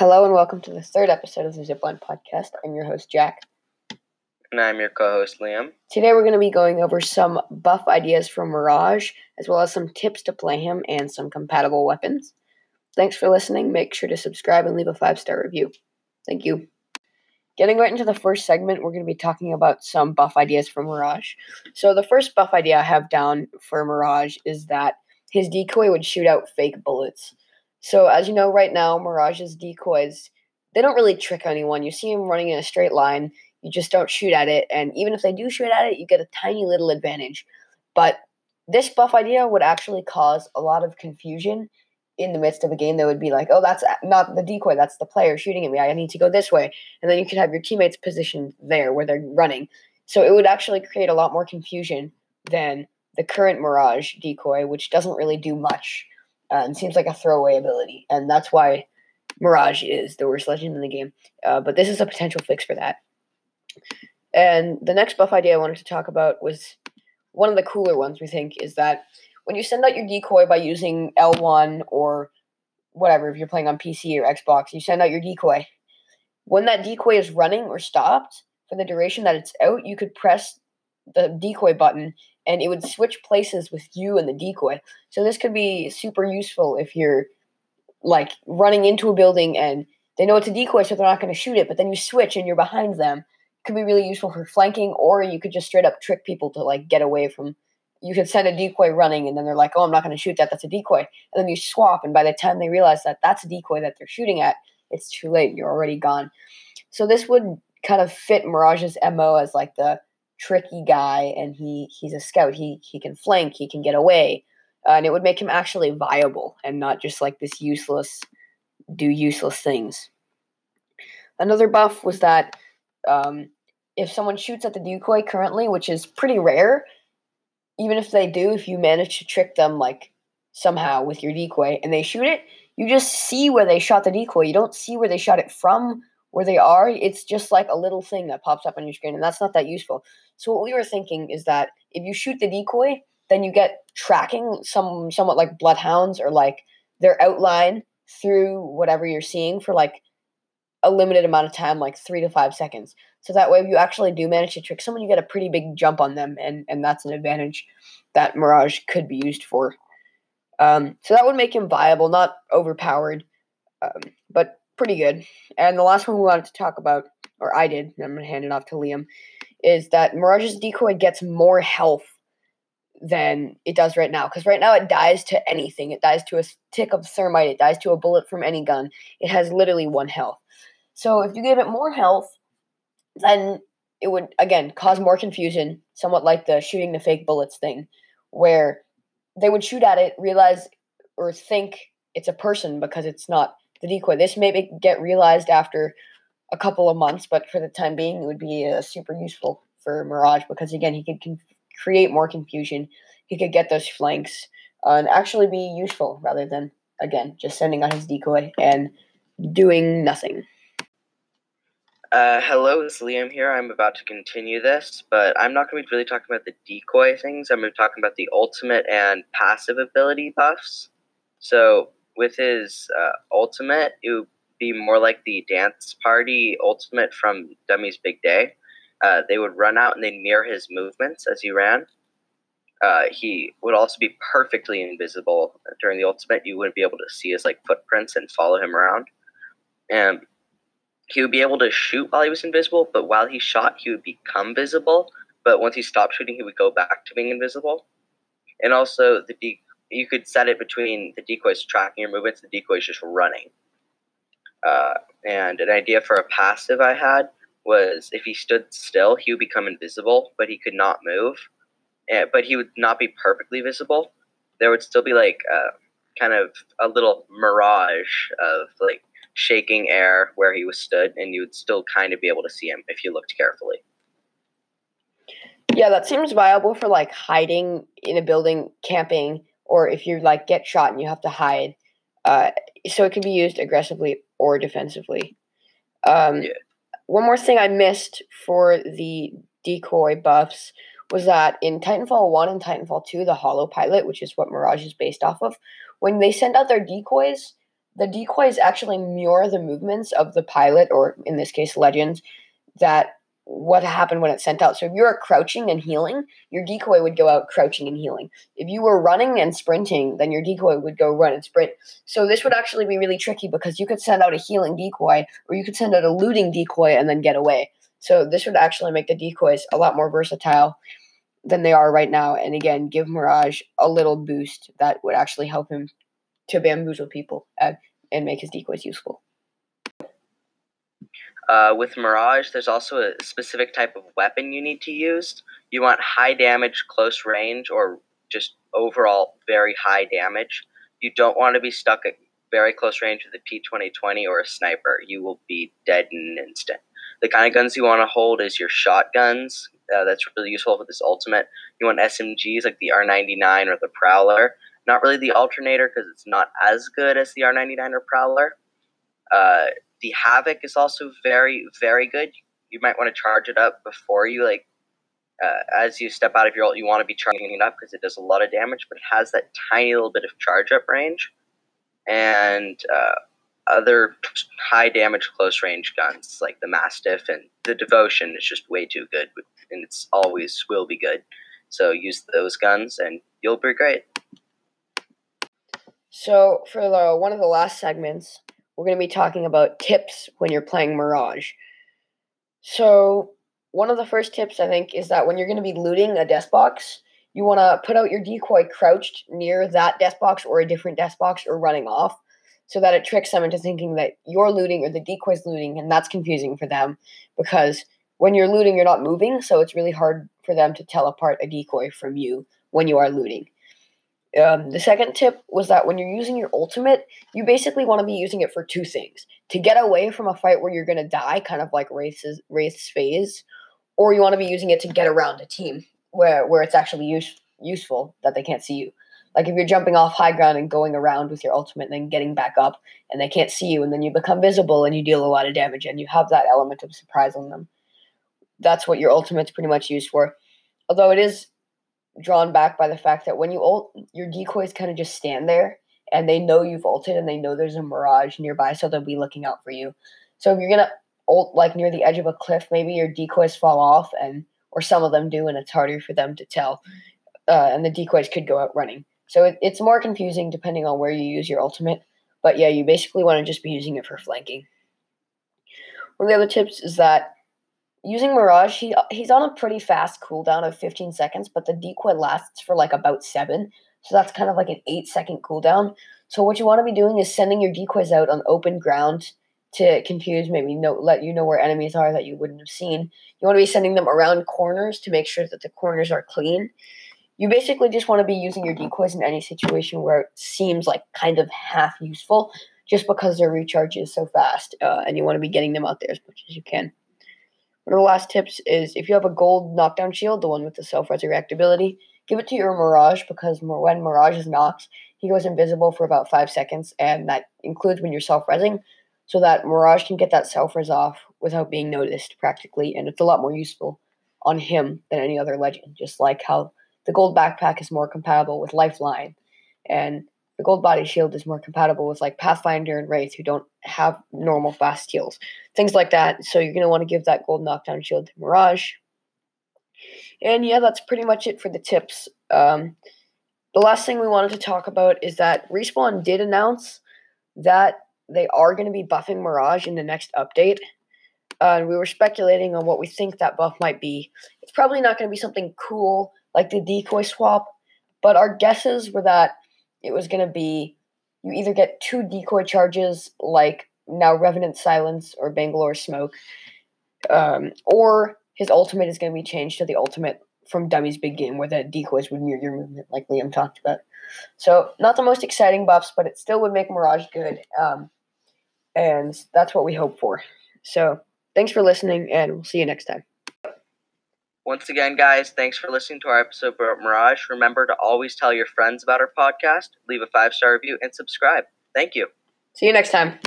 Hello and welcome to the third episode of the Zipline Podcast. I'm your host, Jack. And I'm your co host, Liam. Today we're going to be going over some buff ideas for Mirage, as well as some tips to play him and some compatible weapons. Thanks for listening. Make sure to subscribe and leave a five star review. Thank you. Getting right into the first segment, we're going to be talking about some buff ideas for Mirage. So, the first buff idea I have down for Mirage is that his decoy would shoot out fake bullets. So, as you know, right now, Mirage's decoys, they don't really trick anyone. You see them running in a straight line, you just don't shoot at it. And even if they do shoot at it, you get a tiny little advantage. But this buff idea would actually cause a lot of confusion in the midst of a game. That would be like, oh, that's not the decoy, that's the player shooting at me. I need to go this way. And then you could have your teammates positioned there where they're running. So it would actually create a lot more confusion than the current Mirage decoy, which doesn't really do much and seems like a throwaway ability. And that's why Mirage is the worst legend in the game. Uh, but this is a potential fix for that. And the next buff idea I wanted to talk about was one of the cooler ones, we think, is that when you send out your decoy by using L1 or whatever, if you're playing on PC or Xbox, you send out your decoy. When that decoy is running or stopped for the duration that it's out, you could press the decoy button and it would switch places with you and the decoy. So this could be super useful if you're like running into a building and they know it's a decoy, so they're not going to shoot it, but then you switch and you're behind them. Could be really useful for flanking, or you could just straight up trick people to like get away from. You could send a decoy running, and then they're like, "Oh, I'm not going to shoot that. That's a decoy." And then you swap, and by the time they realize that that's a decoy that they're shooting at, it's too late. You're already gone. So this would kind of fit Mirage's mo as like the tricky guy and he he's a scout. He he can flank, he can get away. Uh, and it would make him actually viable and not just like this useless do useless things. Another buff was that um, if someone shoots at the decoy currently, which is pretty rare, even if they do, if you manage to trick them like somehow with your decoy and they shoot it, you just see where they shot the decoy. You don't see where they shot it from, where they are. It's just like a little thing that pops up on your screen, and that's not that useful. So what we were thinking is that if you shoot the decoy, then you get tracking some somewhat like bloodhounds or like their outline through whatever you're seeing for like a limited amount of time, like three to five seconds. So that way, if you actually do manage to trick someone, you get a pretty big jump on them, and and that's an advantage that Mirage could be used for. Um, so that would make him viable, not overpowered, um, but pretty good. And the last one we wanted to talk about, or I did, I'm gonna hand it off to Liam, is that Mirage's decoy gets more health than it does right now. Because right now it dies to anything. It dies to a tick of thermite. It dies to a bullet from any gun. It has literally one health. So if you give it more health, then it would again cause more confusion, somewhat like the shooting the fake bullets thing, where they would shoot at it, realize or think it's a person because it's not the decoy. This may get realized after a couple of months, but for the time being, it would be uh, super useful for Mirage because again, he could con- create more confusion. He could get those flanks uh, and actually be useful rather than again just sending out his decoy and doing nothing. Uh, hello, it's Liam here. I'm about to continue this, but I'm not going to be really talking about the decoy things. I'm going to be talking about the ultimate and passive ability buffs. So, with his uh, ultimate, it would be more like the dance party ultimate from Dummy's Big Day. Uh, they would run out and they'd mirror his movements as he ran. Uh, he would also be perfectly invisible during the ultimate. You wouldn't be able to see his like footprints and follow him around. And he would be able to shoot while he was invisible, but while he shot, he would become visible. But once he stopped shooting, he would go back to being invisible. And also, the you could set it between the decoys tracking your movements, the decoys just running. Uh, and an idea for a passive I had was if he stood still, he would become invisible, but he could not move. And, but he would not be perfectly visible. There would still be like uh, kind of a little mirage of like shaking air where he was stood, and you would still kind of be able to see him if you looked carefully. Yeah, that seems viable for like hiding in a building, camping, or if you like get shot and you have to hide. Uh, so it can be used aggressively or defensively. Um, yeah. One more thing I missed for the decoy buffs was that in Titanfall 1 and Titanfall 2, the Holo Pilot, which is what Mirage is based off of, when they send out their decoys, the decoys actually mirror the movements of the pilot, or in this case, legends, that what happened when it's sent out. So if you were crouching and healing, your decoy would go out crouching and healing. If you were running and sprinting, then your decoy would go run and sprint. So this would actually be really tricky because you could send out a healing decoy or you could send out a looting decoy and then get away. So this would actually make the decoys a lot more versatile than they are right now. And again, give Mirage a little boost that would actually help him to bamboozle people and make his decoys useful. Uh, with Mirage, there's also a specific type of weapon you need to use. You want high damage, close range, or just overall very high damage. You don't want to be stuck at very close range with a P2020 or a sniper. You will be dead in an instant. The kind of guns you want to hold is your shotguns. Uh, that's really useful for this ultimate. You want SMGs like the R99 or the Prowler. Not really the alternator because it's not as good as the R99 or Prowler. Uh, the Havoc is also very, very good. You might want to charge it up before you like. Uh, as you step out of your ult, you want to be charging it up because it does a lot of damage, but it has that tiny little bit of charge up range. And uh, other high damage close range guns like the Mastiff and the Devotion is just way too good, and it's always will be good. So use those guns, and you'll be great. So for the one of the last segments, we're going to be talking about tips when you're playing Mirage. So, one of the first tips I think is that when you're going to be looting a death box, you want to put out your decoy crouched near that death box or a different death box or running off so that it tricks them into thinking that you're looting or the decoy's looting, and that's confusing for them because when you're looting, you're not moving, so it's really hard for them to tell apart a decoy from you when you are looting. Um, the second tip was that when you're using your ultimate, you basically want to be using it for two things: to get away from a fight where you're going to die, kind of like Wraith's Wraith's phase, or you want to be using it to get around a team where where it's actually use, useful that they can't see you. Like if you're jumping off high ground and going around with your ultimate, and then getting back up, and they can't see you, and then you become visible and you deal a lot of damage, and you have that element of surprise on them. That's what your ultimate's pretty much used for. Although it is drawn back by the fact that when you ult, your decoys kind of just stand there and they know you've ulted and they know there's a mirage nearby, so they'll be looking out for you. So if you're gonna ult like near the edge of a cliff, maybe your decoys fall off and or some of them do, and it's harder for them to tell. Uh, and the decoys could go out running. So it, it's more confusing depending on where you use your ultimate. But yeah, you basically want to just be using it for flanking. One of the other tips is that using Mirage, he he's on a pretty fast cooldown of 15 seconds, but the decoy lasts for like about seven. So that's kind of like an eight second cooldown. So what you want to be doing is sending your decoys out on open ground to confuse, maybe know, let you know where enemies are that you wouldn't have seen. You want to be sending them around corners to make sure that the corners are clean. You basically just want to be using your decoys in any situation where it seems like kind of half useful, just because their recharge is so fast, uh, and you want to be getting them out there as much as you can. One of the last tips is if you have a gold knockdown shield, the one with the self resurrect ability, give it to your Mirage because when Mirage is knocked, he goes invisible for about five seconds, and that includes when you're self resing, so that Mirage can get that self res off without being noticed practically, and it's a lot more useful on him than any other legend, just like how the gold backpack is more compatible with Lifeline, and the gold body shield is more compatible with like Pathfinder and Wraith who don't have normal fast heals, things like that. So you're gonna want to give that gold knockdown shield to Mirage. And yeah, that's pretty much it for the tips. Um, the last thing we wanted to talk about is that Respawn did announce that they are going to be buffing Mirage in the next update. Uh, and we were speculating on what we think that buff might be. It's probably not going to be something cool like the decoy swap, but our guesses were that it was going to be you either get two decoy charges like now Revenant Silence or Bangalore Smoke, um, or his ultimate is going to be changed to the ultimate from Dummy's Big Game, where the decoys would mirror your movement, like Liam talked about. So, not the most exciting buffs, but it still would make Mirage good. Um, and that's what we hope for. So, thanks for listening, and we'll see you next time. Once again, guys, thanks for listening to our episode about Mirage. Remember to always tell your friends about our podcast, leave a five star review, and subscribe. Thank you. See you next time.